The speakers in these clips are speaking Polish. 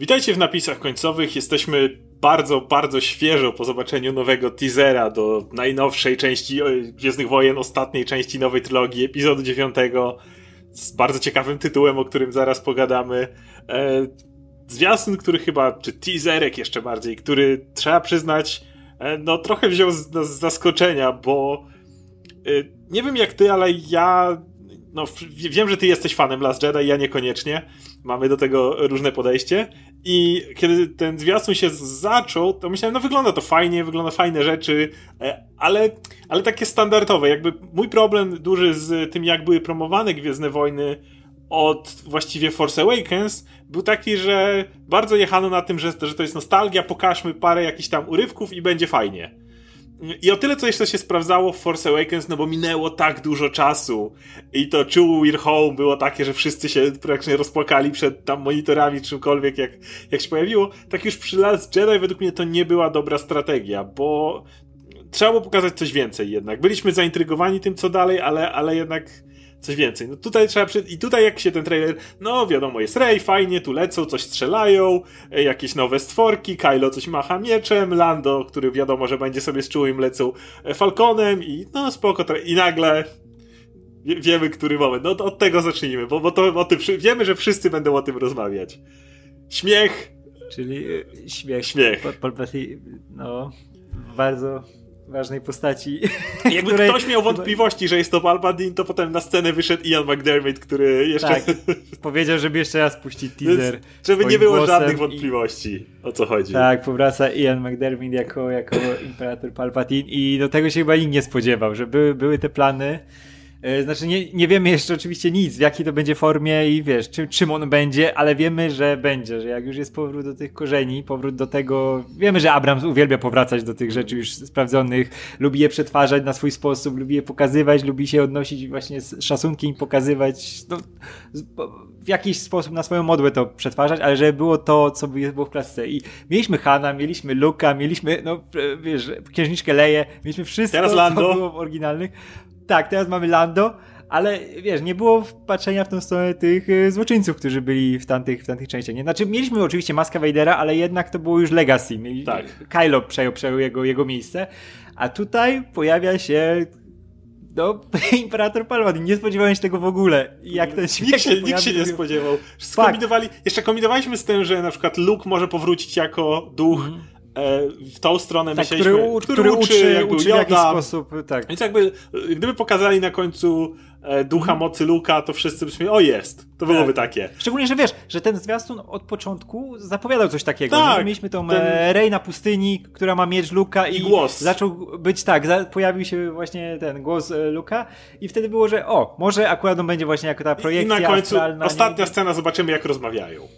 Witajcie w napisach końcowych. Jesteśmy bardzo, bardzo świeżo po zobaczeniu nowego teasera do najnowszej części Gwiezdnych Wojen, ostatniej części nowej trylogii, epizodu 9 z bardzo ciekawym tytułem, o którym zaraz pogadamy. E, zwiastun, który chyba, czy teaserek jeszcze bardziej, który trzeba przyznać, e, no trochę wziął z, z zaskoczenia, bo e, nie wiem jak ty, ale ja no, wiem, że ty jesteś fanem Last Jedi, ja niekoniecznie. Mamy do tego różne podejście. I kiedy ten zwiastun się zaczął, to myślałem, no wygląda to fajnie, wygląda fajne rzeczy, e, ale, ale takie standardowe. Jakby mój problem duży z tym, jak były promowane Gwiezdne Wojny od właściwie Force Awakens był taki, że bardzo jechano na tym, że, że to jest nostalgia, pokażmy parę jakichś tam urywków i będzie fajnie. I o tyle, co jeszcze się sprawdzało w Force Awakens, no bo minęło tak dużo czasu i to Chew We're Home było takie, że wszyscy się praktycznie rozpłakali przed tam monitorami, czymkolwiek, jak, jak się pojawiło, tak już przy Last Jedi według mnie to nie była dobra strategia, bo trzeba było pokazać coś więcej jednak. Byliśmy zaintrygowani tym, co dalej, ale, ale jednak coś więcej. No tutaj trzeba przy... I tutaj jak się ten trailer, no wiadomo, jest Rey, fajnie, tu lecą, coś strzelają, e, jakieś nowe stworki, Kylo coś macha mieczem, Lando, który wiadomo, że będzie sobie z czułym lecą e, Falconem i no spoko, i nagle wiemy, który moment. No to od tego zacznijmy, bo, bo to o tym, wiemy, że wszyscy będą o tym rozmawiać. Śmiech. Czyli e, śmiech. Śmiech. no, bardzo ważnej postaci. Jakby której... ktoś miał wątpliwości, że jest to Palpatine, to potem na scenę wyszedł Ian McDermott, który jeszcze... Tak, powiedział, żeby jeszcze raz puścić teaser. Więc, żeby nie było żadnych wątpliwości, i... o co chodzi. Tak, powraca Ian McDermott jako, jako Imperator Palpatine i do tego się chyba nikt nie spodziewał, że były, były te plany znaczy nie, nie wiemy jeszcze oczywiście nic, w jakiej to będzie formie i wiesz, czym, czym on będzie, ale wiemy, że będzie, że jak już jest powrót do tych korzeni, powrót do tego, wiemy, że Abrams uwielbia powracać do tych rzeczy już sprawdzonych, lubi je przetwarzać na swój sposób, lubi je pokazywać, lubi się odnosić właśnie z szacunkiem pokazywać, no, w jakiś sposób na swoją modłę to przetwarzać, ale żeby było to, co było w klasce. I mieliśmy Hana, mieliśmy Luka, mieliśmy, no wiesz, księżniczkę Leję, mieliśmy wszystko, Teraz Lando. co było w oryginalnych. Tak, teraz mamy Lando, ale wiesz, nie było patrzenia w tą stronę tych y, złoczyńców, którzy byli w tamtych, w tamtych częściach. Nie? Znaczy, mieliśmy oczywiście Maska Vadera, ale jednak to było już Legacy. Tak. Kylo przejął, przejął jego, jego miejsce, a tutaj pojawia się no, Imperator Palpatine. Nie spodziewałem się tego w ogóle. Jak ten nikt się, nikt się nie spodziewał. Skombinowali, jeszcze kombinowaliśmy z tym, że na przykład Luke może powrócić jako duch mm w tą stronę tak, myśleliśmy, który, u, który, który uczy, uczy, uczy w jakiś sposób, tak. Więc jakby, gdyby pokazali na końcu e, ducha mocy Luka, to wszyscy byśmy, o jest, to byłoby tak. takie. Szczególnie, że wiesz, że ten zwiastun od początku zapowiadał coś takiego. Tak, mieliśmy tą ten... E, Rey na pustyni, która ma miecz Luka i, i głos. zaczął być tak, pojawił się właśnie ten głos Luka i wtedy było, że o, może akurat on będzie właśnie jako ta projekcja I na końcu, ostatnia nie... scena, zobaczymy jak rozmawiają.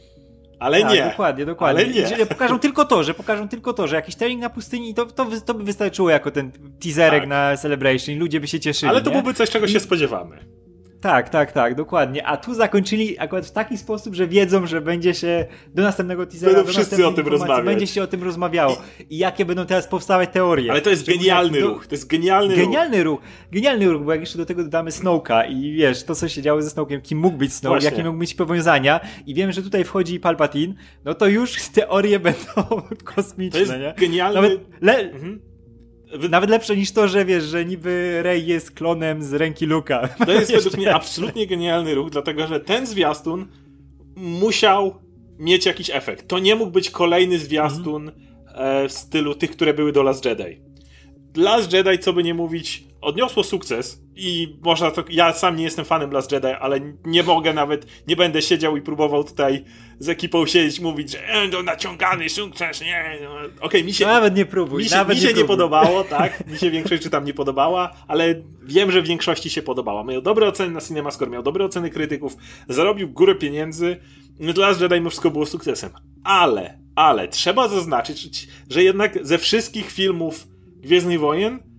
Ale tak, nie. Dokładnie, dokładnie. Ale nie. Że pokażą tylko to, że pokażą tylko to, że jakiś trening na pustyni, to, to, to by wystarczyło jako ten teaserek tak. na Celebration. Ludzie by się cieszyli. Ale to nie? byłoby coś, czego się spodziewamy. Tak, tak, tak, dokładnie. A tu zakończyli akurat w taki sposób, że wiedzą, że będzie się do następnego teasera, Będą wszyscy o tym rozmawiać. Będzie się o tym rozmawiało. I jakie będą teraz powstawać teorie. Ale to jest genialny do... ruch. To jest genialny, genialny ruch. ruch. Genialny ruch, bo jak jeszcze do tego dodamy Snowka i wiesz, to co się działo ze Snowkiem, kim mógł być Snow, Właśnie. jakie mógł mieć powiązania i wiem, że tutaj wchodzi Palpatine, no to już teorie będą kosmiczne, to jest nie? genialny... Nawet le... mhm nawet lepsze niż to, że wiesz, że niby Rey jest klonem z ręki Luka. To jest według mnie absolutnie genialny ruch, dlatego że ten zwiastun musiał mieć jakiś efekt. To nie mógł być kolejny zwiastun mm. w stylu tych, które były do Last Jedi. Last Jedi, co by nie mówić, odniosło sukces i można to, ja sam nie jestem fanem Last Jedi, ale nie mogę nawet, nie będę siedział i próbował tutaj z ekipą siedzieć, mówić, że e, to naciągany sukces, nie, no. okej, okay, mi się... Nawet nie próbuj, mi się, mi się nie, nie podobało, tak, mi się większość czy tam nie podobała, ale wiem, że w większości się podobała. Miał dobre oceny na CinemaScore, miał dobre oceny krytyków, zarobił górę pieniędzy, no Last Jedi mimo wszystko było sukcesem. Ale, ale, trzeba zaznaczyć, że jednak ze wszystkich filmów Gwiezdnych Wojen,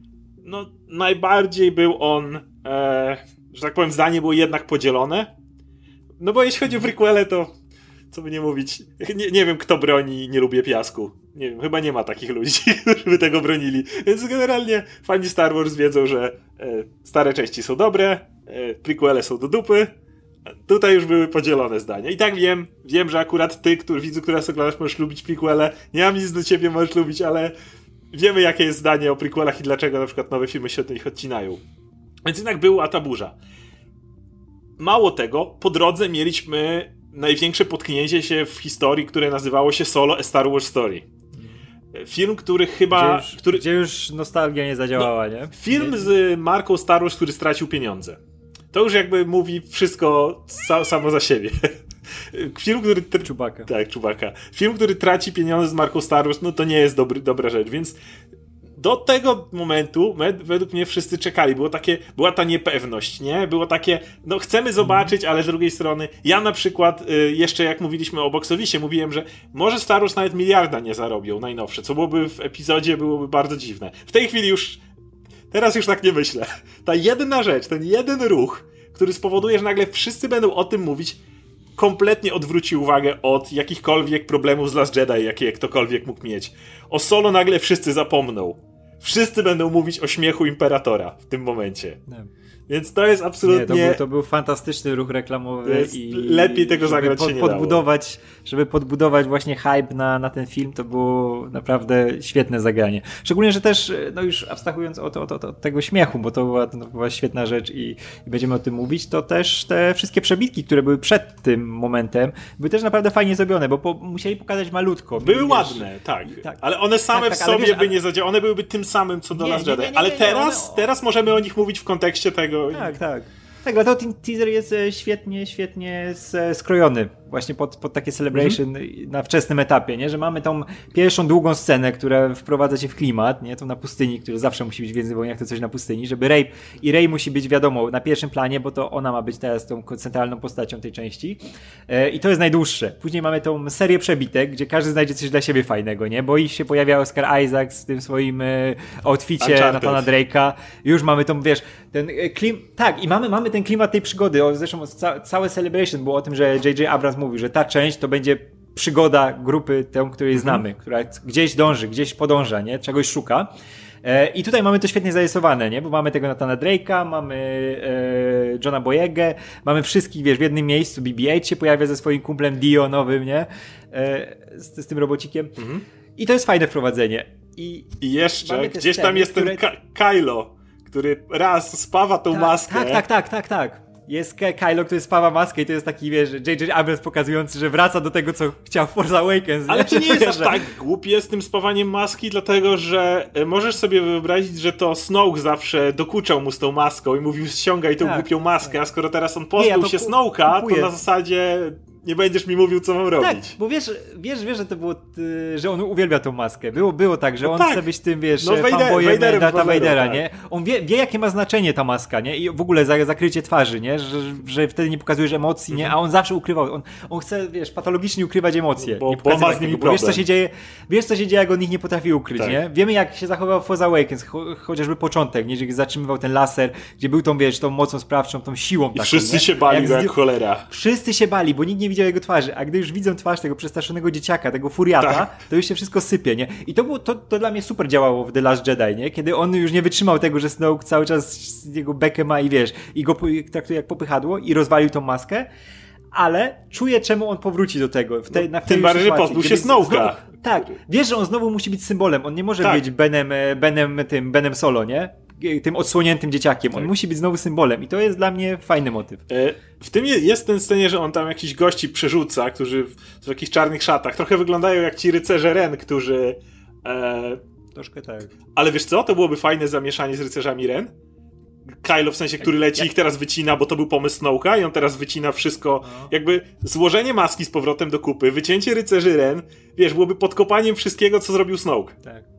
no najbardziej był on, e, że tak powiem, zdanie było jednak podzielone. No bo jeśli chodzi o prequele, to co by nie mówić, nie, nie wiem kto broni Nie lubię piasku. Nie wiem, chyba nie ma takich ludzi, którzy by tego bronili. Więc generalnie fani Star Wars wiedzą, że e, stare części są dobre, e, prequele są do dupy, Tutaj już były podzielone zdania. I tak wiem, wiem, że akurat ty, który, widzu, który nas oglądasz, możesz lubić prequele. Nie mam nic do ciebie, możesz lubić, ale wiemy, jakie jest zdanie o prequelach i dlaczego na przykład nowe filmy się od nich odcinają. Więc jednak była ta burza. Mało tego, po drodze mieliśmy największe potknięcie się w historii, które nazywało się Solo A Star Wars Story. Film, który chyba... Gdzie już, który, gdzie już nostalgia nie zadziałała, nie? Film z marką Star Wars, który stracił pieniądze. To już jakby mówi wszystko sa samo za siebie. Film, który. Tr- Czubaka. Tak, Czubaka. Film, który traci pieniądze z marką Star Wars, no to nie jest dobry, dobra rzecz, więc do tego momentu według mnie wszyscy czekali. Było takie, była ta niepewność, nie? Było takie, no chcemy zobaczyć, ale z drugiej strony, ja na przykład, y, jeszcze jak mówiliśmy o boksowisie, mówiłem, że może Star Wars nawet miliarda nie zarobią najnowsze, co byłoby w epizodzie, byłoby bardzo dziwne. W tej chwili już, teraz już tak nie myślę. Ta jedna rzecz, ten jeden ruch, który spowoduje, że nagle wszyscy będą o tym mówić, kompletnie odwróci uwagę od jakichkolwiek problemów z Last Jedi, jakie ktokolwiek mógł mieć. O Solo nagle wszyscy zapomną wszyscy będą mówić o śmiechu Imperatora w tym momencie. Nie. Więc to jest absolutnie. Nie, to, był, to był fantastyczny ruch reklamowy i. Lepiej tego zagrać pod, się nie podbudować, dało. Żeby podbudować właśnie hype na, na ten film, to było naprawdę świetne zagranie. Szczególnie, że też, no już abstrahując od, od, od, od tego śmiechu, bo to była, to była świetna rzecz i, i, będziemy o tym mówić, to też te wszystkie przebitki, które były przed tym momentem, były też naprawdę fajnie zrobione, bo po, musieli pokazać malutko. Były wiesz, ładne, tak. tak. Ale one same tak, tak, w sobie wiesz, by nie zadziałały. One byłyby tym samym, co do nas Jedi. Ale teraz, one... teraz możemy o nich mówić w kontekście tego. Tak, tak. Tak, dlatego ten teaser jest e, świetnie, świetnie skrojony właśnie pod, pod takie celebration mm -hmm. na wczesnym etapie, nie? że mamy tą pierwszą długą scenę, która wprowadza cię w klimat, nie? to na pustyni, który zawsze musi być w Gwiezdnych Wojnach, to coś na pustyni, żeby Rey i Rey musi być wiadomo na pierwszym planie, bo to ona ma być teraz tą centralną postacią tej części e, i to jest najdłuższe. Później mamy tą serię przebitek, gdzie każdy znajdzie coś dla siebie fajnego, nie? bo i się pojawia Oscar Isaac z tym swoim e, outficie Nathana Drake'a, już mamy tą, wiesz, ten e, klim... tak i mamy, mamy ten klimat tej przygody, o, zresztą ca całe Celebration było o tym, że J.J. Abrams mówił, że ta część to będzie przygoda grupy, tę, której mhm. znamy, która gdzieś dąży, gdzieś podąża, nie? czegoś szuka. E, I tutaj mamy to świetnie zarysowane, nie? Bo mamy tego Natana Drake'a, mamy e, Johna Boyegę, mamy wszystkich, wiesz, w jednym miejscu. BB-8 się pojawia ze swoim kumplem Dio nowym, nie? E, z, z, tym robocikiem. Mhm. I to jest fajne wprowadzenie. I, I jeszcze gdzieś sceny, tam jest które... ten Kylo, który raz spawa tą tak, maskę. Tak, tak, tak, tak, tak jest Kylo, który spawa maskę i to jest taki, wiesz, J.J. Abrams pokazujący, że wraca do tego, co chciał w Force Awakens. Ale czy nie jest aż tak głupie z tym spawaniem maski, dlatego że e, możesz sobie wyobrazić, że to Snoke zawsze dokuczał mu z tą maską i mówił ściągaj tą tak, głupią maskę, tak. a skoro teraz on pozbył nie, ja się Snoke'a, to na zasadzie nie będziesz mi mówił, co mam robić. Tak, bo wiesz, wiesz, wiesz, że to było, że on uwielbia tą maskę. Było, było tak, że no on tak. chce być tym, wiesz, no, fanboyem Darta Vadera, tak. nie? On wie, wie, jakie ma znaczenie ta maska, nie? I w ogóle zakrycie twarzy, nie? Że, że wtedy nie pokazujesz emocji, nie? A on zawsze ukrywał, on, on chce, wiesz, patologicznie ukrywać emocje. Bo, nie bo ma z nimi bo wiesz, co się dzieje, wiesz, co się dzieje, jak on ich nie potrafi ukryć, tak. nie? Wiemy, jak się zachował w Force Awakens, cho chociażby początek, nie? Że zatrzymywał ten laser, gdzie był tą, wiesz, tą mocą sprawczą, tą siłą I taką, wszyscy nie? się bali jak, jak cholera. Wszyscy się bali, bo nikt nie widział jego twarzy, a gdy już widzą twarz tego przestraszonego dzieciaka, tego furiata, tak. to już się wszystko sypie, nie? I to, było, to, to dla mnie super działało w The Last Jedi, nie? Kiedy on już nie wytrzymał tego, że Snoke cały czas z jego bekę ma i wiesz, i go traktuje jak popychadło i rozwalił tą maskę, ale czuję, czemu on powróci do tego. W tej, na, w tej Tym bardziej, że pozbył się Snoke'a. Tak, wiesz, że on znowu musi być symbolem. On nie może tak. być Benem, e, Benem, tym, Benem Solo, nie? Tym odsłoniętym dzieciakiem. On tak. musi być znowu symbolem i to jest dla mnie fajny motyw. E, w tym jest ten scenie, że on tam jakichś gości przerzuca, którzy w, w jakichś czarnych szatach trochę wyglądają jak ci rycerze Ren, którzy... E... Troszkę tak. Ale wiesz co? To byłoby fajne zamieszanie z rycerzami Ren. Kylo w sensie, który leci ich teraz wycina, bo to był pomysł Snowka i on teraz wycina wszystko. No. Jakby złożenie maski z powrotem do kupy, wycięcie rycerzy Ren, wiesz, byłoby podkopaniem wszystkiego, co zrobił Snoke. Tak.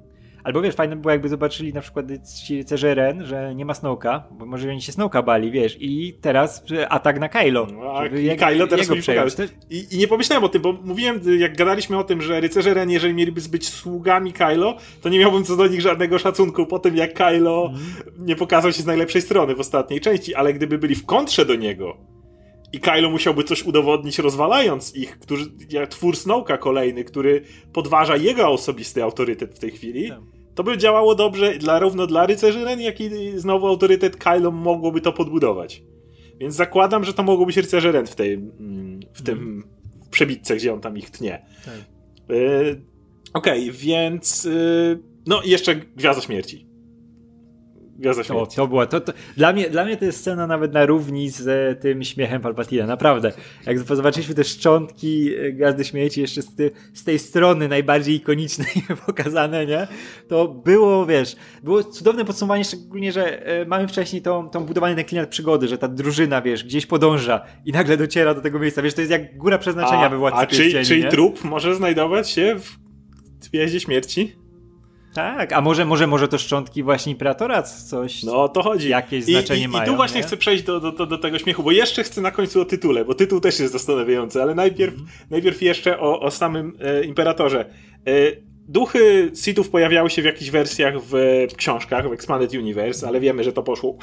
Albo wiesz, fajne było jakby zobaczyli na przykład ci rycerze Ren, że nie ma Snowka, bo może oni się Snowka bali, wiesz, i teraz atak na Kylo. No, I jak, Kylo teraz mi I, I nie pomyślałem o tym, bo mówiłem, jak gadaliśmy o tym, że rycerze Ren, jeżeli mieliby być sługami Kylo, to nie miałbym co do nich żadnego szacunku po tym, jak Kylo mm. nie pokazał się z najlepszej strony w ostatniej części, ale gdyby byli w kontrze do niego, i Kylo musiałby coś udowodnić, rozwalając ich, którzy, jak twór Snowka kolejny, który podważa jego osobisty autorytet w tej chwili. Tak. To by działało dobrze dla, równo dla rycerzy Ren, jak i znowu autorytet Kylo mogłoby to podbudować. Więc zakładam, że to mogło być rycerze Ren w, tej, mm, w tym mm. w przebitce, gdzie on tam ich tnie. Tak. Y, Okej, okay, więc y, no i jeszcze Gwiazda Śmierci. Śmierci. To, to była, to, to, dla, mnie, dla mnie to jest scena nawet na równi z e, tym śmiechem Palpatina, naprawdę. Jak zobaczyliśmy te szczątki e, Gwiazdy Śmierci jeszcze z, ty, z tej strony najbardziej ikonicznej pokazane, nie? To było, wiesz, było cudowne podsumowanie, szczególnie, że e, mamy wcześniej tą, tą budowany ten klimat przygody, że ta drużyna, wiesz, gdzieś podąża i nagle dociera do tego miejsca, wiesz, to jest jak góra przeznaczenia we Władcy A czy, czyli trup może znajdować się w Gwieździe Śmierci? Tak, a może, może, może to szczątki właśnie Imperatora coś. No to chodzi. Jakieś znaczenie I, i, mają. I tu właśnie nie? chcę przejść do, do, do, tego śmiechu, bo jeszcze chcę na końcu o tytule, bo tytuł też jest zastanawiający, ale najpierw, mm. najpierw jeszcze o, o samym e, Imperatorze. E, duchy Sithów pojawiały się w jakichś wersjach w, w książkach, w Expanded Universe, ale wiemy, że to poszło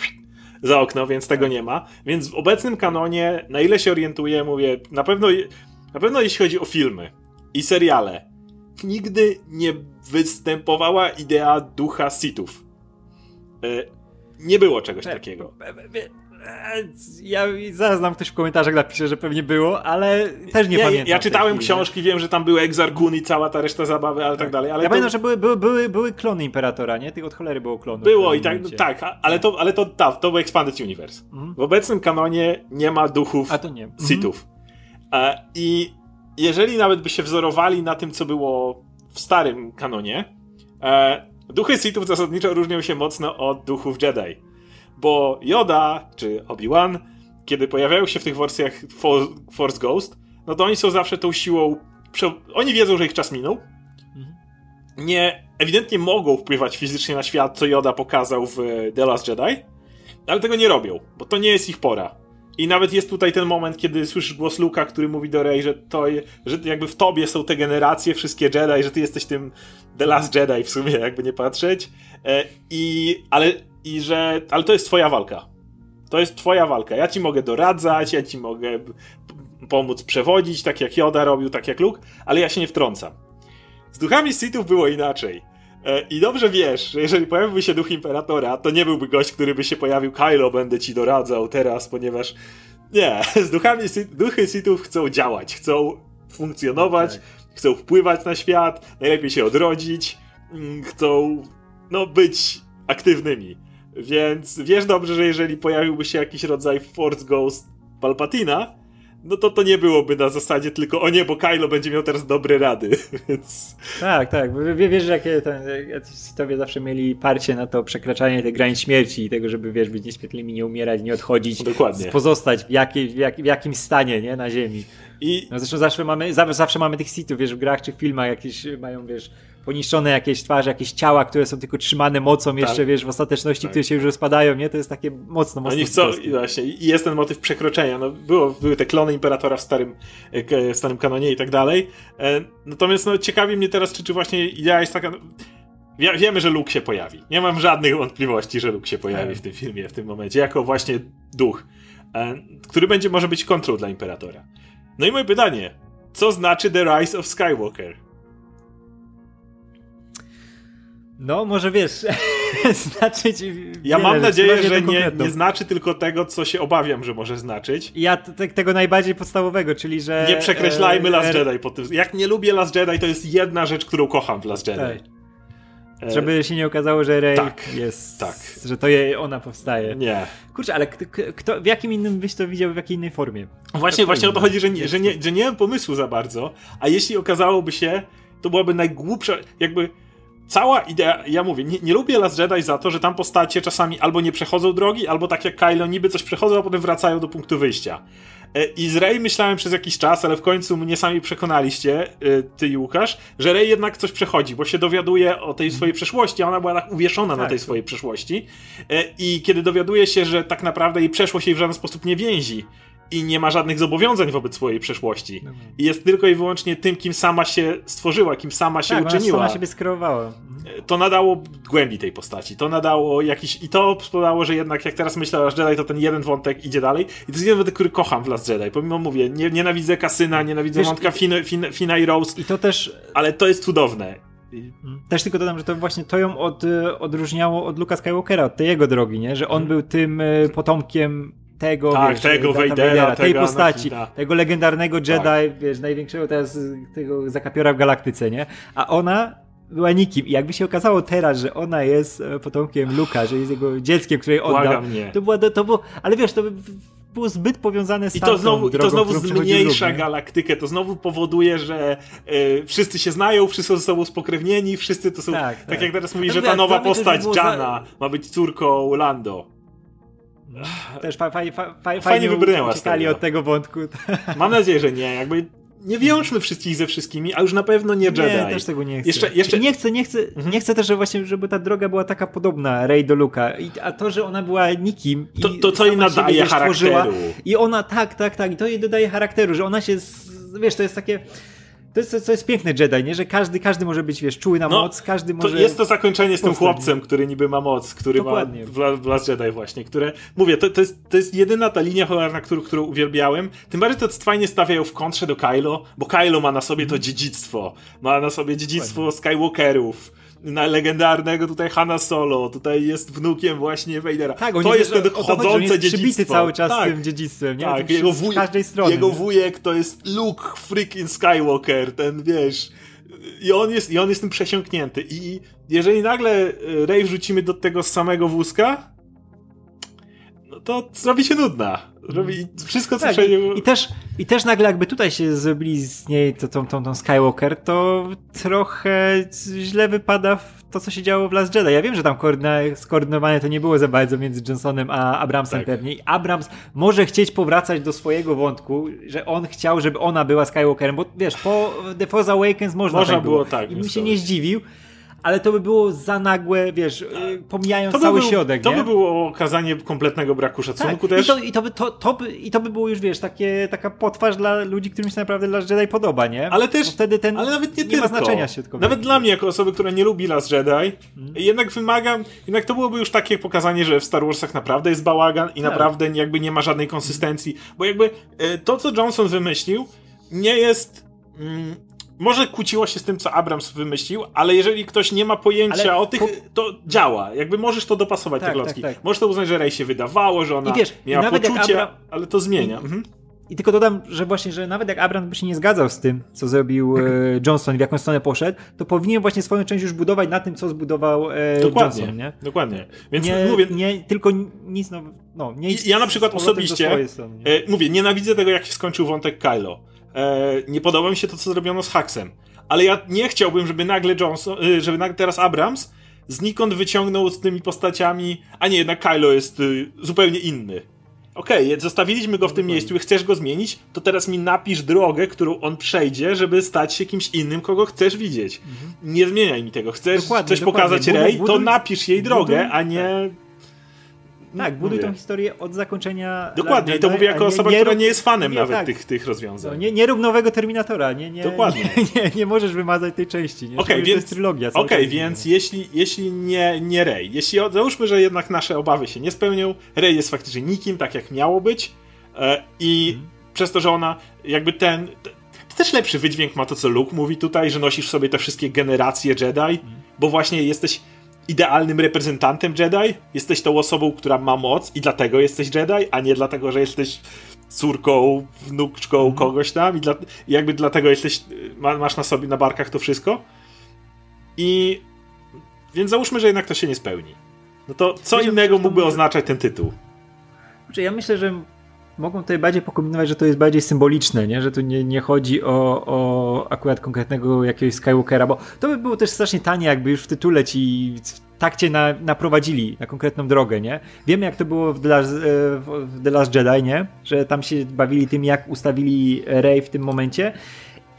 za okno, więc tego nie ma. Więc w obecnym kanonie, na ile się orientuję, mówię, na pewno, na pewno jeśli chodzi o filmy i seriale, nigdy nie występowała idea ducha Sithów. E, nie było czegoś takiego. Ja zaraz nam ktoś w komentarzach napisze, że pewnie było, ale też nie, pamiętam. Ja czytałem książki, wiem, że tam były Exargun i cała ta reszta zabawy, ale tak, tak dalej. Ale ja to... pamiętam, że były, były, były, były klony Imperatora, nie? Tych od cholery było klonów. Było i tak, tak, ale to, ale to, to, to był Expanded Universe. Mhm. W obecnym kanonie nie ma duchów A to nie. Sithów. Mhm. I jeżeli nawet by się wzorowali na tym, co było w starym kanonie, e, duchy Sithów zasadniczo różnią się mocno od duchów Jedi. Bo Yoda czy Obi-Wan, kiedy pojawiają się w tych wersjach Force Ghost, no to oni są zawsze tą siłą. Oni wiedzą, że ich czas minął. Mhm. Nie, ewidentnie mogą wpływać fizycznie na świat, co Yoda pokazał w The Last Jedi, ale tego nie robią, bo to nie jest ich pora. I nawet jest tutaj ten moment, kiedy słyszysz głos Luka, który mówi do Rey, że to, że jakby w tobie są te generacje, wszystkie Jedi, że ty jesteś tym The Last Jedi w sumie, jakby nie patrzeć. E, I, ale, i że, ale to jest twoja walka. To jest twoja walka. Ja ci mogę doradzać, ja ci mogę pomóc przewodzić, tak jak Yoda robił, tak jak Luke, ale ja się nie wtrącam. Z duchami Sithów było inaczej. E, I dobrze wiesz, że jeżeli pojawiłby się duch Imperatora, to nie byłby gość, który by się pojawił, Kylo, będę ci doradzał teraz, ponieważ nie, z duchami, duchy Sithów chcą działać, chcą funkcjonować, tak. chcą wpływać na świat, najlepiej się odrodzić, mm, chcą, no, być aktywnymi. Więc wiesz dobrze, że jeżeli pojawiłby się jakiś rodzaj Force Ghost Palpatina, no to to nie byłoby na zasadzie tylko o nie, bo Kylo będzie miał teraz dobre rady, więc... Tak, tak, wiesz, jakie ten, tobie zawsze mieli parcie na to przekraczanie tych granic śmierci i tego, żeby, wiesz, być nieśmiertelnymi, nie umierać, nie odchodzić, Dokładnie. pozostać w, jakiej, w, jak, w jakimś stanie, nie, na ziemi. I... No zresztą zawsze mamy, zawsze mamy tych sitów, wiesz, w grach czy filmach jakieś mają, wiesz, poniszczone jakieś twarze, jakieś ciała, które są tylko trzymane mocą jeszcze, tak. wiesz, w ostateczności, tak. które się już rozpadają, nie? To jest takie mocno, mocno Oni chcą, właśnie, i jest ten motyw przekroczenia, no było, były te klony Imperatora w starym, e, w starym kanonie i tak dalej, e, natomiast no ciekawi mnie teraz, czy, czy właśnie idea jest taka, Wie, wiemy, że Luke się pojawi. Nie mam żadnych wątpliwości, że Luke się pojawi tak. w tym filmie, w tym momencie, jako właśnie duch, e, który będzie może być kontrą dla Imperatora. No i moje pytanie, co znaczy The Rise of Skywalker? No, może wiesz, znaczyć. Ja mam nadzieję, że nie, nie znaczy tylko tego, co się obawiam, że może znaczyć. Ja te, tego najbardziej podstawowego, czyli że. Nie przekreślajmy e, Last Jedi po tym. Jak nie lubię Last Jedi, to jest jedna rzecz, którą kocham w Last Jedi. Tak. E... Żeby się nie okazało, że Rey tak, jest. Tak. Że to jej ona powstaje. Nie. Kurczę, ale kto, w jakim innym byś to widział, w jakiej innej formie? Właśnie, właśnie o to chodzi, że nie, że, nie, że nie mam pomysłu za bardzo, a jeśli okazałoby się, to byłaby najgłupsza, jakby cała idea, ja mówię, nie, nie, lubię Last Jedi za to, że tam postacie czasami albo nie przechodzą drogi, albo tak jak Kylo niby coś przechodzą, a potem wracają do punktu wyjścia. E, I z Rey myślałem przez jakiś czas, ale w końcu mnie sami przekonaliście, e, ty i Łukasz, że Rey jednak coś przechodzi, bo się dowiaduje o tej mhm. swojej przeszłości, a ona była tak uwieszona tak. na tej swojej przeszłości. E, I kiedy dowiaduje się, że tak naprawdę jej przeszłość jej w żaden sposób nie więzi, i nie ma żadnych zobowiązań wobec swojej przeszłości. No. I jest tylko i wyłącznie tym, kim sama się stworzyła, kim sama się tak, uczyniła. Ona siebie skreowała. To nadało głębi tej postaci. To nadało jakiś. I to spowodowało, że jednak jak teraz myślę o Last Jedi, to ten jeden wątek idzie dalej. I to jest jeden wątek, który kocham w Last Jedi. Pomimo mówię, nie, nienawidzę Kasyna, nienawidzę Wiesz, wątka Fina, Fina, Fina i Rose. I to też. Ale to jest cudowne. Mhm. Też tylko dodam, że to właśnie to ją od, odróżniało od Luka Skywalkera, od tej jego drogi, nie? Że on hmm. był tym e, potomkiem tego, tak, wiesz, tego Vadera, tej tego postaci, Anakina. tego legendarnego Jedi, Tak. wiesz, największego teraz y, tego zakapiora w galaktyce, nie? A ona była nikim. I jakby się okazało teraz, że ona jest e, potomkiem Luka, że jest jego dzieckiem, której oddał, Błagam nie. to było, to było, ale wiesz, to by było zbyt powiązane z I to znowu, i drogą, to znowu zmniejsza galaktykę, to znowu powoduje, że e, wszyscy się znają, wszyscy są ze sobą spokrewnieni, wszyscy to są. Tak, Tak, tak. jak teraz mówi, No że ta nowa mnie postać, Jana, ma być córką Lando. Też fa, fa, fa, fa, Fajnie wybrnęła uciekali od tego wątku. Mam nadzieję, że nie. Jakby nie wiążmy wszystkich ze wszystkimi, a już na pewno nie Jedi. Nie, też tego nie chcę. Jeszcze- jeszcze- nie chcę, nie chcę, Mhm. nie chcę też, żeby właśnie, żeby ta droga była taka podobna Rey do Luka. I, a to, że ona była nikim To, to co jej nadaje charakteru. I ona, tak, tak, tak. I to jej dodaje charakteru, że ona się, z, wiesz, to jest takie... To jest, to jest piękne Jedi, nie? Że każdy, każdy może być, wiesz, czuły na No, moc, każdy To może... jest to zakończenie z tym chłopcem, który niby ma moc, który Dokładnie. ma w Last Jedi właśnie, które, mówię, to, to, jest, to jest jedyna ta linia cholerna, którą, którą uwielbiałem, tym bardziej to fajnie stawiają w kontrze do Kylo, bo Kylo ma na sobie to Mhm. dziedzictwo, ma na sobie dziedzictwo Skywalkerów, na legendarnego tutaj Hanna Solo, tutaj jest wnukiem właśnie Vadera. Tak, on to jest, ten o to chodzące jest dziedzictwo. cały czas tak. tym dziedzictwem, nie? Tak, jego, wuj, każdej strony. jego nie? wujek to jest Luke freaking Skywalker, ten wiesz. I on jest, i on jest tym przesiąknięty. I jeżeli nagle e, Rey wrzucimy do tego samego wózka, to zrobi się nudna. Robi wszystko, co Tak, przejdzie. i, też, I też nagle jakby tutaj się zrobili z niej to, tą, tą, tą Skywalker, to trochę źle wypada w to, co się działo w Last Jedi. Ja wiem, że tam skoordynowane to nie było za bardzo między Johnsonem a Abramsem Tak. pewnie. I Abrams może chcieć powracać do swojego wątku, że on chciał, żeby ona była Skywalkerem, bo wiesz, po The Force Awakens można, Można tak było tak I bym się nie zdziwił, ale to by było za nagłe, wiesz, y, pomijając To by, cały był, środek, to nie? by było okazanie kompletnego braku szacunku Tak, też. I, to, i, to by, to, to by, I to by było już, wiesz, takie, taka potwarz dla ludzi, którym się naprawdę Last Jedi podoba, nie? Ale też- Bo wtedy ten Ale nawet nie, nie tylko. ma znaczenia środkowego. Nawet dla mnie, jako osoby, która nie lubi Last Jedi, Mhm. jednak wymagam, jednak to byłoby już takie pokazanie, że w Star Warsach naprawdę jest bałagan i Tak. naprawdę jakby nie ma żadnej konsystencji, bo jakby e, to, co Johnson wymyślił, nie jest... Może kłóciło się z tym, co Abrams wymyślił, ale jeżeli ktoś nie ma pojęcia Ale o tych, po- to działa. Jakby możesz to dopasować, Tak, te klocki. tak, tak. Możesz to uznać, że Rey się wydawało, że ona I wiesz, miała i poczucie, Abra- ale to zmienia. Mhm. I tylko dodam, że właśnie, że nawet jak Abrams by się nie zgadzał z tym, co zrobił e, Johnson i w jaką stronę poszedł, to powinien właśnie swoją część już budować na tym, co zbudował e, Dokładnie, Johnson, nie? dokładnie. Więc Nie, mówię, nie, tylko nic, no, no nie I ja na przykład osobiście, e, mówię, nienawidzę tego, jak się skończył wątek Kylo. E, nie podoba mi się to, co zrobiono z Haxem. Ale ja nie chciałbym, żeby nagle Johnson, e, żeby nagle teraz Abrams znikąd wyciągnął z tymi postaciami, a nie, jednak Kylo jest y, zupełnie inny. Okej, zostawiliśmy go w tym miejscu i chcesz go zmienić, to teraz mi napisz drogę, którą on przejdzie, żeby stać się kimś innym, kogo chcesz widzieć. Nie zmieniaj mi tego. Chcesz Dokładnie, coś dokładnie. pokazać Rey, to napisz jej drogę, buduj- a nie... Tak, buduj Mówię. tą historię od zakończenia. Dokładnie, i to mówię jako osoba, nie która nie jest fanem nie, nawet tak. tych, tych rozwiązań. No, nie, nie rób nowego Terminatora, nie, nie, Dokładnie. Nie, nie, nie możesz wymazać tej części. Nie? Że więc, To jest trylogia. okej, czas. więc jeśli, jeśli nie, nie Rey, jeśli załóżmy, że jednak nasze obawy się nie spełnią, Rey jest faktycznie nikim, tak jak miało być e, i Mhm. przez to, że ona jakby ten... te- To też lepszy wydźwięk ma to, co Luke mówi tutaj, że nosisz sobie te wszystkie generacje Jedi, Mhm. bo właśnie jesteś idealnym reprezentantem Jedi, jesteś tą osobą, która ma moc i dlatego jesteś Jedi, a nie dlatego, że jesteś córką, wnuczką Mhm. kogoś tam i, dla, i jakby dlatego jesteś, ma, masz na sobie, na barkach to wszystko. I więc załóżmy, że jednak to się nie spełni. No to co Wiesz, innego mógłby oznaczać ten tytuł? Znaczy, ja myślę, że mogą tutaj bardziej pokombinować, że to jest bardziej symboliczne, nie? że tu nie, nie chodzi o, o akurat konkretnego jakiegoś Skywalkera, bo to by było też strasznie tanie, jakby już w tytule ci tak cię na, naprowadzili na konkretną drogę, nie? Wiemy jak to było w The, Last, e, w The Last Jedi, nie? Że tam się bawili tym, jak ustawili Rey w tym momencie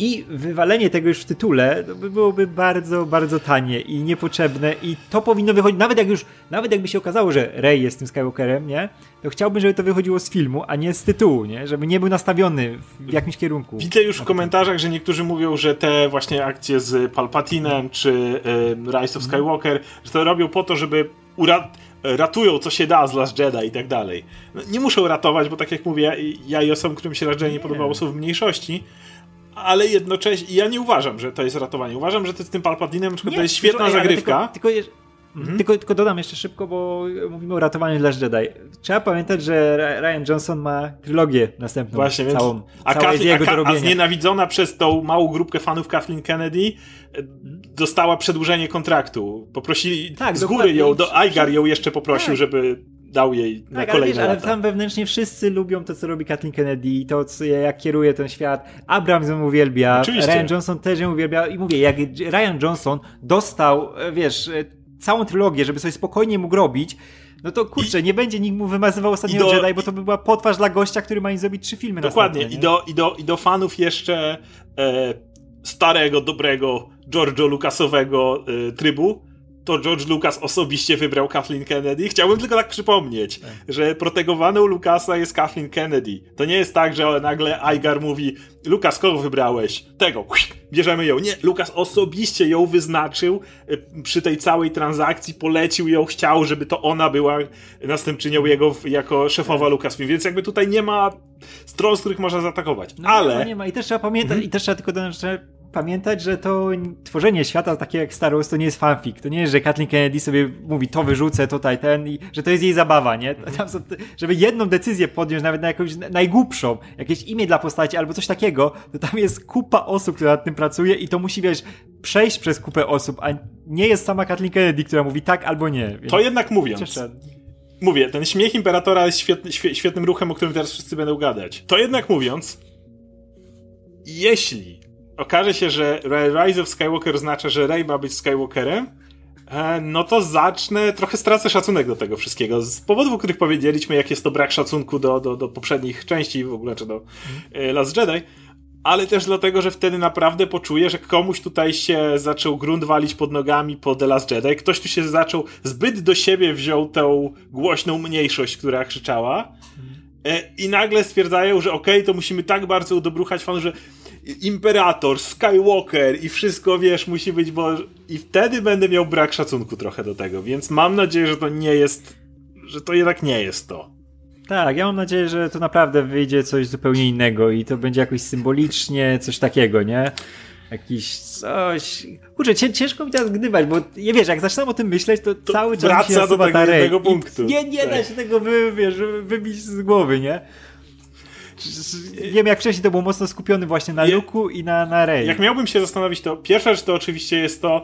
i wywalenie tego już w tytule to by byłoby bardzo, bardzo tanie i niepotrzebne i to powinno wychodzić, nawet jak już, nawet jakby się okazało, że Rey jest tym Skywalkerem, nie? To chciałbym, żeby to wychodziło z filmu, a nie z tytułu, nie? Żeby nie był nastawiony w jakimś kierunku. Widzę już w komentarzach, że niektórzy mówią, że te właśnie akcje z Palpatinem czy y, Rise of Skywalker, że to robią po to, żeby ura- ratują co się da z Last Jedi i tak dalej. No, nie muszą ratować, bo tak jak mówię, ja i osoby, którym się Last Jedi nie, Nie. podobało są w mniejszości, ale jednocześnie ja nie uważam, że to jest ratowanie. Uważam, że to z tym Palpatinem to jest świetna zagrywka. Tylko, tylko, Mhm. Tylko, tylko dodam jeszcze szybko, bo mówimy o ratowaniu dla Jedi. Trzeba pamiętać, że Ryan Johnson ma trylogię następną. Właśnie, całą, więc, a, Kathleen, a, a znienawidzona przez tą małą grupkę fanów Kathleen Kennedy e, dostała przedłużenie kontraktu. Poprosili tak, z góry ją, do Igar ją jeszcze poprosił, tak. żeby dał jej na tak, kolejne ale, wiesz, ale tam wewnętrznie wszyscy lubią to, co robi Kathleen Kennedy, to, co, jak kieruje ten świat. Abrams ją uwielbia, Oczywiście. Ryan Johnson też ją uwielbia i mówię, jak Ryan Johnson dostał, e, wiesz, e, całą trylogię, żeby sobie spokojnie mógł robić, no to kurczę, I, nie będzie nikt mu wymazywał ostatniego do, Jedi, bo to by była potwarz dla gościa, który ma im zrobić trzy filmy Dokładnie. I do, i, do, I do fanów jeszcze e, starego, dobrego George'o Lucasowego e, trybu to George Lucas osobiście wybrał Kathleen Kennedy. Chciałbym tylko tak przypomnieć, tak. że protegowaną Lucasa jest Kathleen Kennedy. To nie jest tak, że nagle Igar mówi Lucas, kogo wybrałeś? Tego. Bierzemy ją. Nie, Lucas osobiście ją wyznaczył y, przy tej całej transakcji, polecił ją, chciał, żeby to ona była następczynią jego jako szefowa tak. Lucasfilm. Więc jakby tutaj nie ma stron, z których można zaatakować. No, Ale... Nie ma. I też trzeba pamiętać, hmm? i też trzeba tylko dodać, że pamiętać, że to tworzenie świata takie jak Star Wars to nie jest fanfic. To nie jest, że Kathleen Kennedy sobie mówi to wyrzucę, tutaj ten i że to jest jej zabawa, nie? Są, żeby jedną decyzję podjąć, nawet na jakąś najgłupszą, jakieś imię dla postaci albo coś takiego, to tam jest kupa osób, która nad tym pracuje i to musi, wiesz, przejść przez kupę osób, a nie jest sama Kathleen Kennedy, która mówi tak albo nie. Więc... To jednak mówiąc. Mówię, ten śmiech Imperatora jest świetny, świetnym ruchem, o którym teraz wszyscy będą gadać. To jednak mówiąc, jeśli okaże się, że Rise of Skywalker oznacza, że Rey ma być Skywalkerem, e, no to zacznę, trochę stracę szacunek do tego wszystkiego. Z powodów, o których powiedzieliśmy, jak jest to brak szacunku do, do, do poprzednich części w ogóle, czy do mm. Last Jedi, ale też dlatego, że wtedy naprawdę poczuję, że komuś tutaj się zaczął grunt walić pod nogami po The Last Jedi, ktoś tu się zaczął, zbyt do siebie wziął tą głośną mniejszość, która krzyczała mm. i nagle stwierdzają, że okej, okay, to musimy tak bardzo udobruchać fan, że Imperator, Skywalker i wszystko, wiesz, musi być, bo... I wtedy będę miał brak szacunku trochę do tego, więc mam nadzieję, że to nie jest... że to jednak nie jest to. Tak, ja mam nadzieję, że to naprawdę wyjdzie coś zupełnie innego i to będzie jakoś symbolicznie, coś takiego, nie? Jakiś coś. Kurczę, ciężko mi teraz gdywać, bo nie wiesz, jak zaczynam o tym myśleć, to, to cały czas wraca do tego punktu. Nie, nie tak. da się tego wy, wiesz, wybić z głowy, nie? Wiem jak wcześniej to był mocno skupiony właśnie na Luku i na, na Rey. Jak miałbym się zastanowić, to pierwsza rzecz to oczywiście jest to,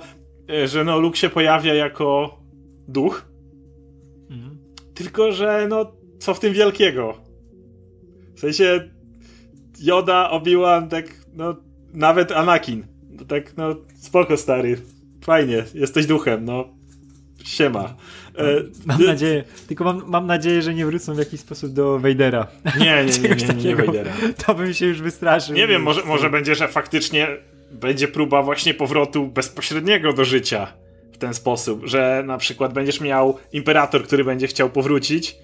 e, że no Luke się pojawia jako duch. Mhm. Tylko, że no co w tym wielkiego? W sensie Yoda, Obi-Wan, tak no nawet Anakin. No, tak no spoko stary. Fajnie, jesteś duchem, no siema. E, mam nadzieję, tylko mam, mam nadzieję, że nie wrócą w jakiś sposób do Wejdera. Nie, nie, nie, nie, nie, nie Wejdera. To bym się już wystraszył. Nie wiem, może, może będzie, że faktycznie będzie próba właśnie powrotu bezpośredniego do życia w ten sposób, że na przykład będziesz miał imperator, który będzie chciał powrócić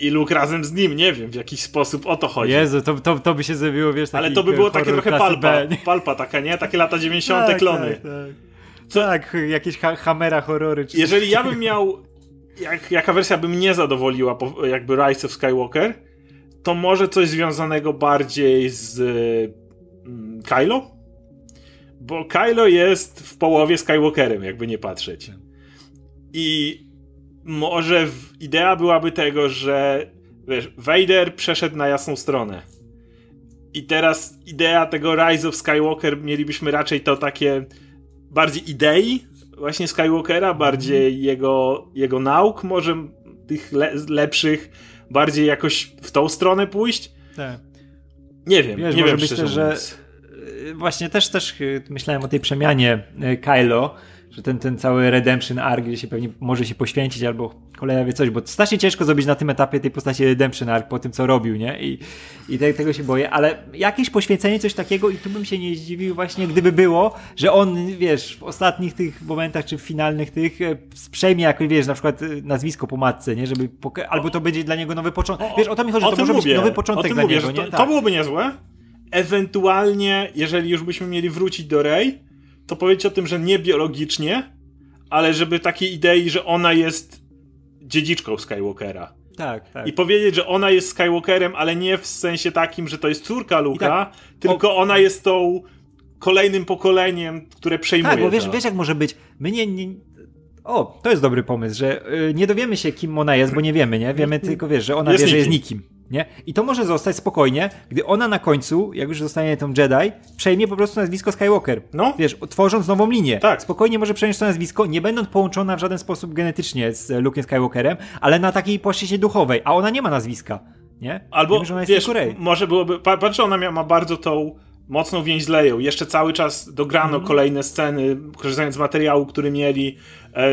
i Luke razem z nim, nie wiem, w jakiś sposób o to chodzi. Jezu, to, to, to by się zrobiło, wiesz, Ale to by było takie trochę palpa, palpa taka, nie? Takie lata 90. Tak, klony. Tak, tak. Tak, jakieś ha Hamera horrory. Czy Jeżeli ja bym miał. Jak, jaka wersja by mnie zadowoliła, jakby Rise of Skywalker, to może coś związanego bardziej z mm, Kylo? Bo Kylo jest w połowie Skywalkerem, jakby nie patrzeć. I może idea byłaby tego, że wiesz, Vader przeszedł na jasną stronę. I teraz idea tego Rise of Skywalker mielibyśmy raczej to takie bardziej idei właśnie Skywalkera, bardziej mm. jego, jego nauk, może tych le lepszych, bardziej jakoś w tą stronę pójść. Tak. Nie wiem, Wiesz, nie wiem myślę, że właśnie też też myślałem o tej przemianie y, Kylo, że ten, ten cały redemption arc, gdzie się pewnie może się poświęcić albo koleja wie coś, bo strasznie ciężko zrobić na tym etapie tej postaci redemption arc po tym, co robił, nie? I, i te, tego się boję, ale jakieś poświęcenie, coś takiego i tu bym się nie zdziwił właśnie, gdyby było, że on, wiesz, w ostatnich tych momentach, czy w finalnych tych e, przejmie jakoś, wiesz, na przykład e, nazwisko po matce, nie? Żeby albo to będzie dla niego nowy początek. Wiesz, o to mi chodzi, to może mówię, być nowy początek dla mówię, niego, to, nie? To byłoby niezłe. Ewentualnie, jeżeli już byśmy mieli wrócić do Rey, to powiedzieć o tym, że nie biologicznie, ale żeby takiej idei, że ona jest dziedziczką Skywalkera. Tak, tak. I powiedzieć, że ona jest Skywalkerem, ale nie w sensie takim, że to jest córka Luka, tak, tylko o... ona jest tą kolejnym pokoleniem, które przejmuje. Tak, bo wiesz, wiesz jak może być. My nie, nie O, to jest dobry pomysł, że y, nie dowiemy się, kim ona jest, bo nie wiemy, nie? Wiemy tylko, wiesz, że ona Jest wie, że jest nikim. Nie? I to może zostać spokojnie, gdy ona na końcu, jak już zostanie tą Jedi, przejmie po prostu nazwisko Skywalker. No. Wiesz, tworząc nową linię. Tak. Spokojnie może przejąć to nazwisko, nie będąc połączona w żaden sposób genetycznie z Luke'em Skywalkerem, ale na takiej płaszczyźnie duchowej, a ona nie ma nazwiska. Nie? Albo, Wiemy, że ona jest wiesz, może byłoby, pa- patrz, ona ma bardzo tą mocną więź z Leją. Jeszcze cały czas dograno Mhm. kolejne sceny, korzystając z materiału, który mieli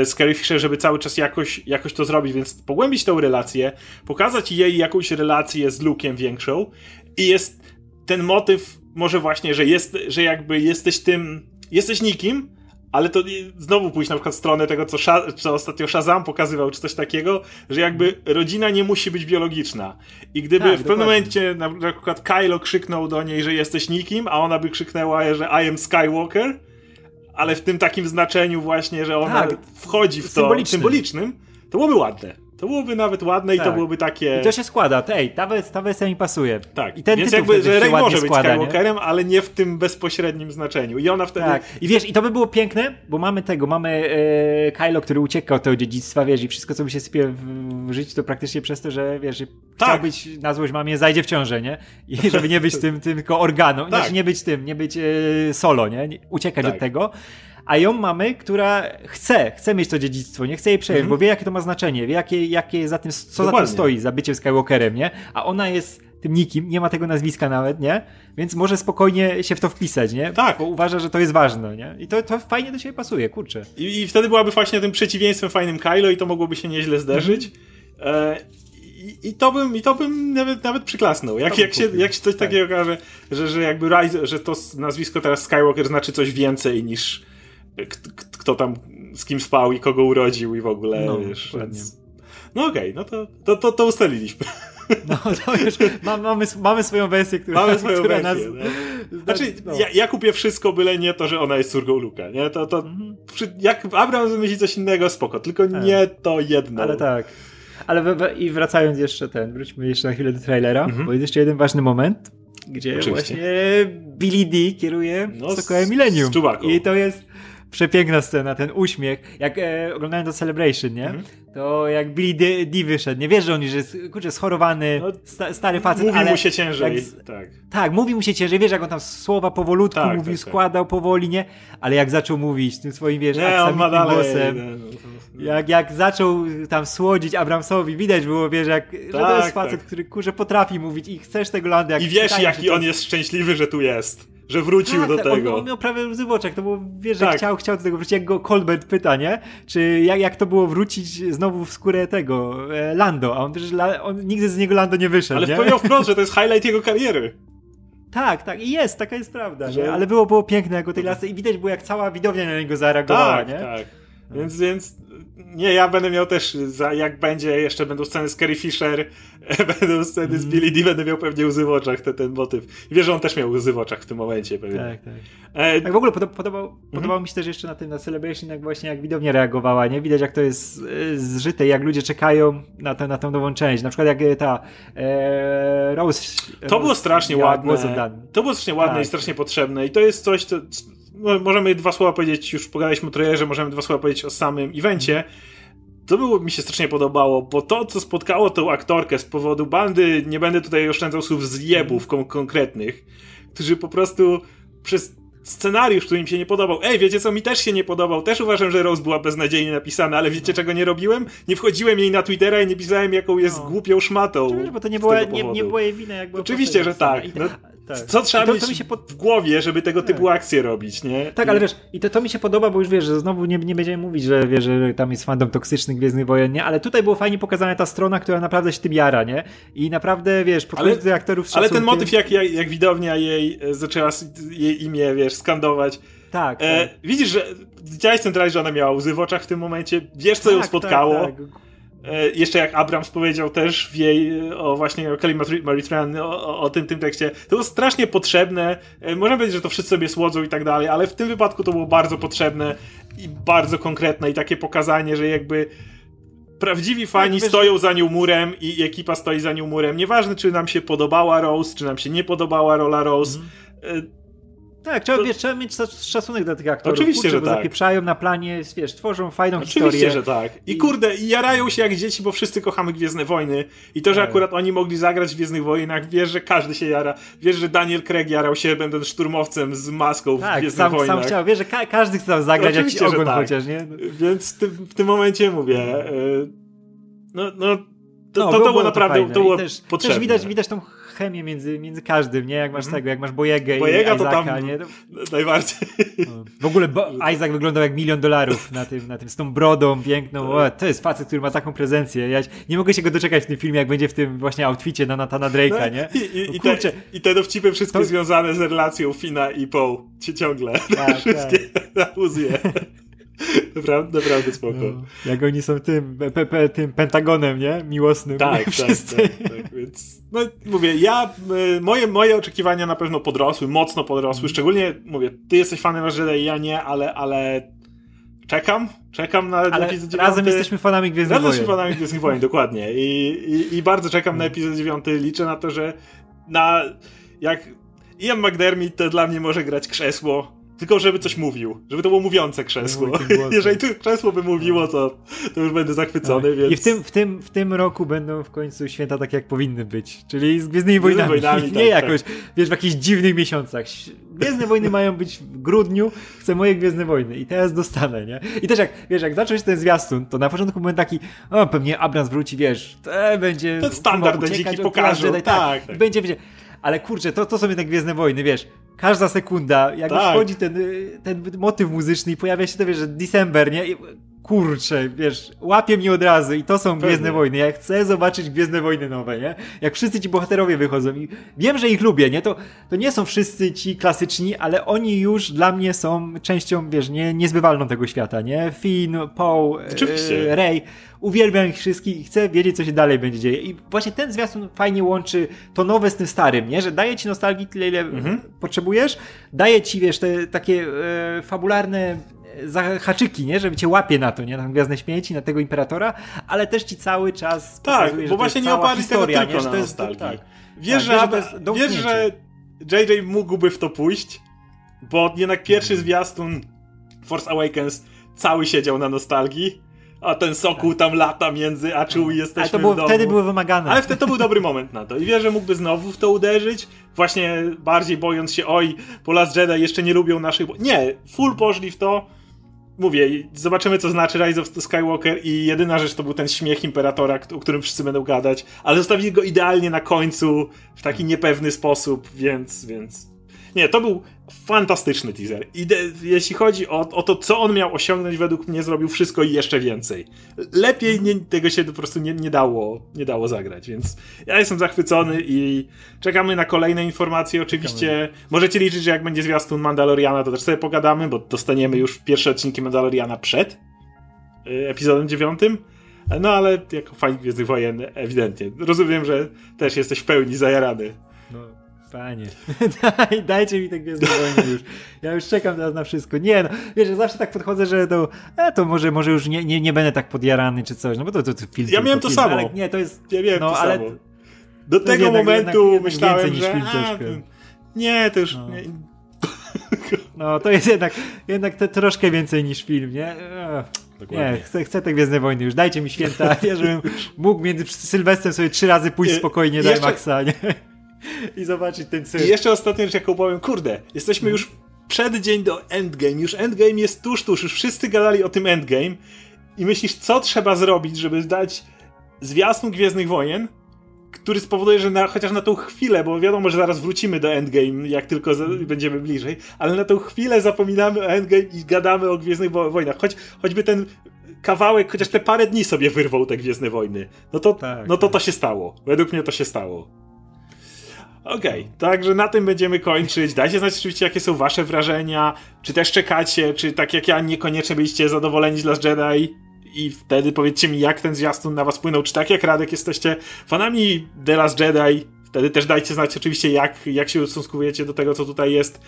z Carrie Fisher, żeby cały czas jakoś, jakoś to zrobić, więc pogłębić tą relację, pokazać jej jakąś relację z Luke'em większą i jest ten motyw może właśnie, że jest, że jakby jesteś tym, jesteś nikim, ale to znowu pójść na przykład w stronę tego, co, co ostatnio Shazam pokazywał, czy coś takiego, że jakby rodzina nie musi być biologiczna. I gdyby Tak, w pewnym momencie na na przykład Kylo krzyknął do niej, że jesteś nikim, a ona by krzyknęła, że I am Skywalker, ale w tym takim znaczeniu właśnie, że ona Tak. wchodzi w to Symbolicznym. symbolicznym, to byłoby ładne. To byłoby nawet ładne i to Tak. byłoby takie... I to się składa, ej, ta, wers- ta wersja mi pasuje. Tak, I ten więc jakby, że Rey może być składa, nie? Skywalkerem, ale nie w tym bezpośrednim znaczeniu. I ona wtedy... Tak. I wiesz, i to by było piękne, bo mamy tego, mamy e, Kylo, który ucieka od tego dziedzictwa, wiesz, i wszystko, co mu się sypie w, w życiu, to praktycznie przez to, że wiesz, Tak. chciał być na złość mamie, zajdzie w ciążę, nie? I żeby nie być tym, tym tylko organą, Tak. znaczy nie być tym, nie być e, solo, nie? Nie- Uciekać Tak. od tego. A ją mamy, która chce, chce mieć to dziedzictwo, nie chce jej przejąć, bo wie, jakie to ma znaczenie, wie, jakie, jakie za tym, co za tym Mhm. Dokładnie. stoi, za byciem Skywalkerem, nie? A ona jest tym nikim, nie ma tego nazwiska nawet, nie? Więc może spokojnie się w to wpisać, nie? Tak. Bo uważa, że to jest ważne, nie? I to, to fajnie do siebie pasuje, kurczę. I, I wtedy byłaby właśnie tym przeciwieństwem fajnym Kylo i to mogłoby się nieźle zderzyć. E, i, I to bym, i to bym nawet, nawet przyklasnął. Jak, jak, się, jak się coś Tak. takiego okaże, że, że jakby Rise, że to nazwisko teraz Skywalker znaczy coś więcej niż kto tam z kim spał i kogo urodził i w ogóle, No, wiesz, więc... No okej, no to, to, to, to ustaliliśmy. No to już ma, mamy, mamy swoją wersję, która, Mamy swoją która wersję. nas... no. Znaczy, no. ja, ja kupię wszystko, byle nie to, że ona jest córką Luka, nie? To, to, Mhm. przy, jak Abraham wymyśli coś innego, spoko, tylko nie to jedno. Ale tak. Ale we, we, i wracając jeszcze ten, wróćmy jeszcze na chwilę do trailera, Mhm. bo jest jeszcze jeden ważny moment, gdzie Oczywiście. właśnie Billy D kieruje No, z- Sokołem Millennium. z. I to jest przepiękna scena, ten uśmiech. Jak e, oglądałem to Celebration, nie? Mhm. To jak Billy D, D wyszedł, nie wiesz, że on już jest, kurczę, schorowany, No, sta, stary facet, Mówi ale... mu się ciężej, jak z- tak. Tak, mówi mu się ciężej, wiesz, jak on tam słowa powolutku Tak, mówił, tak, tak. składał powoli, nie? Ale jak zaczął mówić tym swoim, wiesz, Nie, aksamitnym głosem, no, no, jak, jak zaczął tam słodzić Abramsowi, widać było, wiesz, jak, że to Tak, jest facet, tak. który kurze potrafi mówić i chcesz tego landa. I wiesz, pytają jaki on jest szczęśliwy, że tu jest. Że wrócił tak, do tak, tego. On, on miał prawie łzy w oczach, to było, wiesz, że Tak. chciał, chciał do tego wrócić, jak go Colbert pyta, nie? Czy jak, jak to było wrócić znowu w skórę tego e, Lando, a on też, on nigdy z niego Lando nie wyszedł, Ale nie? powiedział wprost, że to jest highlight jego kariery. Tak, tak, i jest, taka jest prawda, Że- ale było, było piękne jako tej lasy i widać było, jak cała widownia na niego zareagowała, Tak, nie? tak. Więc, więc nie, ja będę miał też, za, jak będzie, jeszcze będą sceny z Carrie Fisher, będą sceny Mm. z Billy D, będę miał pewnie łzy w oczach, ten, ten motyw. Wiesz, że on też miał łzy w oczach w tym momencie pewnie. Tak, tak. E, Tak w ogóle podoba, podobał, Mhm. podobało mi się też jeszcze na tym, na Celebration, jak właśnie jak widownia reagowała, nie? Widać jak to jest e, zżyte, jak ludzie czekają na, tę na tą nową część. Na przykład jak e, ta e, Rose... To Rose było strasznie ładne. To było strasznie ładne Tak. i strasznie potrzebne. I to jest coś, co. no, Możemy dwa słowa powiedzieć, już pogadaliśmy o trailerze, możemy dwa słowa powiedzieć o samym evencie. To było, mi się strasznie podobało, bo to, co spotkało tą aktorkę z powodu bandy, nie będę tutaj oszczędzał słów zjebów kon- konkretnych, którzy po prostu przez scenariusz, który im się nie podobał. Ej, wiecie co, mi też się nie podobał. Też uważam, że Rose była beznadziejnie napisana, ale wiecie czego nie robiłem? Nie wchodziłem jej na Twittera i nie pisałem, jaką jest No. głupią szmatą. Wiesz, bo to nie była, nie, nie była jej wina, jak była Oczywiście, że tak. napisana. No, tak. Co trzeba to, mieć to mi się pod... w głowie, żeby tego Tak. typu akcje robić, nie? Tak, ale wiesz, i to, to mi się podoba, bo już wiesz, że znowu nie, nie będziemy mówić, że wiesz, że tam jest fandom toksycznych Gwiezdnych Wojen, nie? Ale tutaj było fajnie pokazana ta strona, która naprawdę się tym jara, nie? I naprawdę, wiesz, podchodzi do tych aktorów Ale ten motyw, jak, jak, jak widownia jej e, zaczęła jej imię, wiesz, skandować. Tak, E, tak. widzisz, że widziałeś ten trailer, że ona miała łzy w oczach w tym momencie, wiesz, co ją Tak, spotkało. Tak, tak. Jeszcze jak Abrams powiedział też w jej, e, o właśnie o Kelly Maritran, o, o, o tym, tym tekście, to było strasznie potrzebne. E, Można powiedzieć, że to wszyscy sobie słodzą i tak dalej, ale w tym wypadku to było bardzo potrzebne i bardzo konkretne i takie pokazanie, że jakby prawdziwi fani wiesz- stoją za nią murem i ekipa stoi za nią murem. Nieważne, czy nam się podobała Rose, czy nam się nie podobała rola Rose. Mhm. Tak, trzeba, to... wiesz, trzeba mieć szacunek do tych aktorów. Oczywiście, Kurczę, że bo tak. zapieprzają na planie, wiesz, tworzą fajną Oczywiście, historię. że tak. I, I kurde, i jarają się jak dzieci, bo wszyscy kochamy Gwiezdne Wojny. I to, że tak. akurat oni mogli zagrać w Gwiezdnych Wojnach, wiesz, że każdy się jara. Wiesz, że Daniel Craig jarał się, będąc szturmowcem z maską w tak, Gwiezdnych sam, Wojnach. sam chciał, wiesz, że ka każdy chce tam zagrać jakiś ogon tak. chociaż, nie? No. Więc ty, w tym momencie mówię, yy, no, no to, no, to, to, było naprawdę to, to było też, potrzebne. Też widać, widać tą chemię między, między każdym, nie? Jak masz mm. tego, jak masz Bojegę Bojega i Isaaca, to tam nie? najbardziej. No. W ogóle Bo Isaac wyglądał jak milion dolarów na tym, na tym z tą brodą piękną. O, to jest facet, który ma taką prezencję. Ja nie mogę się go doczekać w tym filmie, jak będzie w tym właśnie outficie na Nathana Drake'a, no, nie? I, i, i, te, I te dowcipy wszystkie to... związane z relacją Fina i Poe ciągle. Tak, wszystkie tak. Naprawdę, naprawdę spoko. No, jak oni są tym, pe, pe, tym pentagonem, nie? Miłosnym. Tak, tak, tak, tak, Więc, no mówię, ja, y, moje, moje oczekiwania na pewno podrosły, mocno podrosły, mm. szczególnie, mówię, ty jesteś fanem Jedi, ja nie, ale, ale czekam, czekam na ale epizod razem jesteśmy fanami Gwiezdnych Wojen. Razem jesteśmy fanami Gwiezdnych Wojen, dokładnie. I, i, I bardzo czekam na mm. epizod 9, liczę na to, że na, jak Ian McDermott to dla mnie może grać krzesło, tylko żeby coś mówił, żeby to było mówiące krzesło. Jeżeli to krzesło by mówiło, to, to już będę zachwycony, tak. więc... I w tym, w, tym, w tym roku będą w końcu święta tak, jak powinny być, czyli z Gwiezdnymi Wojnami. wojnami nie tak, jakoś, tak. wiesz, w jakichś dziwnych miesiącach. Gwiezdne Wojny mają być w grudniu, chcę moje Gwiezdne Wojny i teraz dostanę, nie? I też jak, wiesz, jak zacząć ten zwiastun, to na początku byłem taki, o, pewnie Abrams wróci, wiesz, to będzie... Ten standard dziki pokażą, tak, tak, tak. Będzie, będzie... Ale kurczę, to, to są jednak Gwiezdne Wojny, wiesz, każda sekunda, jak tak. wchodzi ten, ten motyw muzyczny i pojawia się to, wiesz, że December, nie? I, kurczę, wiesz, łapie mnie od razu i to są Pewnie. Gwiezdne Wojny. Ja chcę zobaczyć Gwiezdne Wojny nowe, nie? Jak wszyscy ci bohaterowie wychodzą i wiem, że ich lubię, nie? To, to nie są wszyscy ci klasyczni, ale oni już dla mnie są częścią, wiesz, nie, niezbywalną tego świata, nie? Finn, Paul, e, Rey. Uwielbiam ich wszystkich i chcę wiedzieć, co się dalej będzie dzieje. I właśnie ten zwiastun fajnie łączy to nowe z tym starym, nie? Że daje ci nostalgii tyle, ile mhm. potrzebujesz, daje ci, wiesz, te takie e, fabularne haczyki, nie? Żeby cię łapie na to, nie? Na gwiazdę śmieci, na tego imperatora, ale też ci cały czas Tak, pokazuje, bo właśnie nie oparli historia, tego tylko nie? na nostalgii. Tak. Wiesz, tak, że, że wiesz, że JJ mógłby w to pójść, bo jednak pierwszy zwiastun Force Awakens cały siedział na nostalgii, a ten sokół tak. tam lata między, a Chewie jesteśmy Ale to było, wtedy były wymagane. Ale wtedy to był dobry moment na to. I wie, że mógłby znowu w to uderzyć, właśnie bardziej bojąc się, oj, po Last Jedi jeszcze nie lubią naszych... Nie, full poszli w to, mówię, zobaczymy co znaczy Rise of Skywalker i jedyna rzecz to był ten śmiech Imperatora, o którym wszyscy będą gadać, ale zostawili go idealnie na końcu, w taki niepewny sposób, więc, więc nie, to był fantastyczny teaser. I de, jeśli chodzi o, o, to, co on miał osiągnąć, według mnie zrobił wszystko i jeszcze więcej. Lepiej nie, tego się po prostu nie, nie, dało, nie dało zagrać, więc ja jestem zachwycony i czekamy na kolejne informacje. Oczywiście czekamy. możecie liczyć, że jak będzie zwiastun Mandaloriana, to też sobie pogadamy, bo dostaniemy już pierwsze odcinki Mandaloriana przed y, epizodem dziewiątym. No ale jako fan Gwiezdnych Wojen ewidentnie. Rozumiem, że też jesteś w pełni zajarany. No. Panie, Daj, dajcie mi te Gwiezdne Wojny już. Ja już czekam teraz na wszystko. Nie no, wiesz, ja zawsze tak podchodzę, że to, e, to może, może już nie, nie, nie będę tak podjarany czy coś, no bo to, to, to film. Ja miałem to film, samo. Ale nie, to jest... Ja miałem no, to ale... samo. Do tego jednak, momentu jednak, myślałem, że... A, nie, to już... No. Nie. no, to jest jednak, jednak te, troszkę więcej niż film, nie? Nie, chcę, chcę te Gwiezdne Wojny już, dajcie mi święta, ja żebym mógł między Sylwestrem sobie trzy razy pójść spokojnie, daj Maxa, nie? i zobaczyć ten cyrk. I jeszcze ostatnia rzecz, jaką powiem, kurde, jesteśmy już przed dzień do Endgame, już Endgame jest tuż, tuż, już wszyscy gadali o tym Endgame i myślisz, co trzeba zrobić, żeby zdać zwiastun Gwiezdnych Wojen, który spowoduje, że na, chociaż na tą chwilę, bo wiadomo, że zaraz wrócimy do Endgame, jak tylko za, będziemy bliżej, ale na tą chwilę zapominamy o Endgame i gadamy o Gwiezdnych Wojnach. Choć, choćby ten kawałek, chociaż te parę dni sobie wyrwał te Gwiezdne Wojny. No to, tak, no to tak. to się stało. Według mnie to się stało. Okej, okay, także na tym będziemy kończyć. Dajcie znać oczywiście, jakie są wasze wrażenia, czy też czekacie, czy tak jak ja niekoniecznie byliście zadowoleni z Last Jedi i wtedy powiedzcie mi, jak ten zwiastun na was wpłynął, czy tak jak Radek jesteście fanami The Last Jedi, wtedy też dajcie znać oczywiście, jak, jak się ustosunkujecie do tego, co tutaj jest.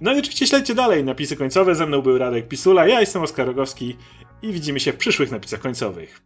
No i oczywiście śledźcie dalej napisy końcowe. Ze mną był Radek Pisula, ja jestem Oskar Rogowski i widzimy się w przyszłych napisach końcowych.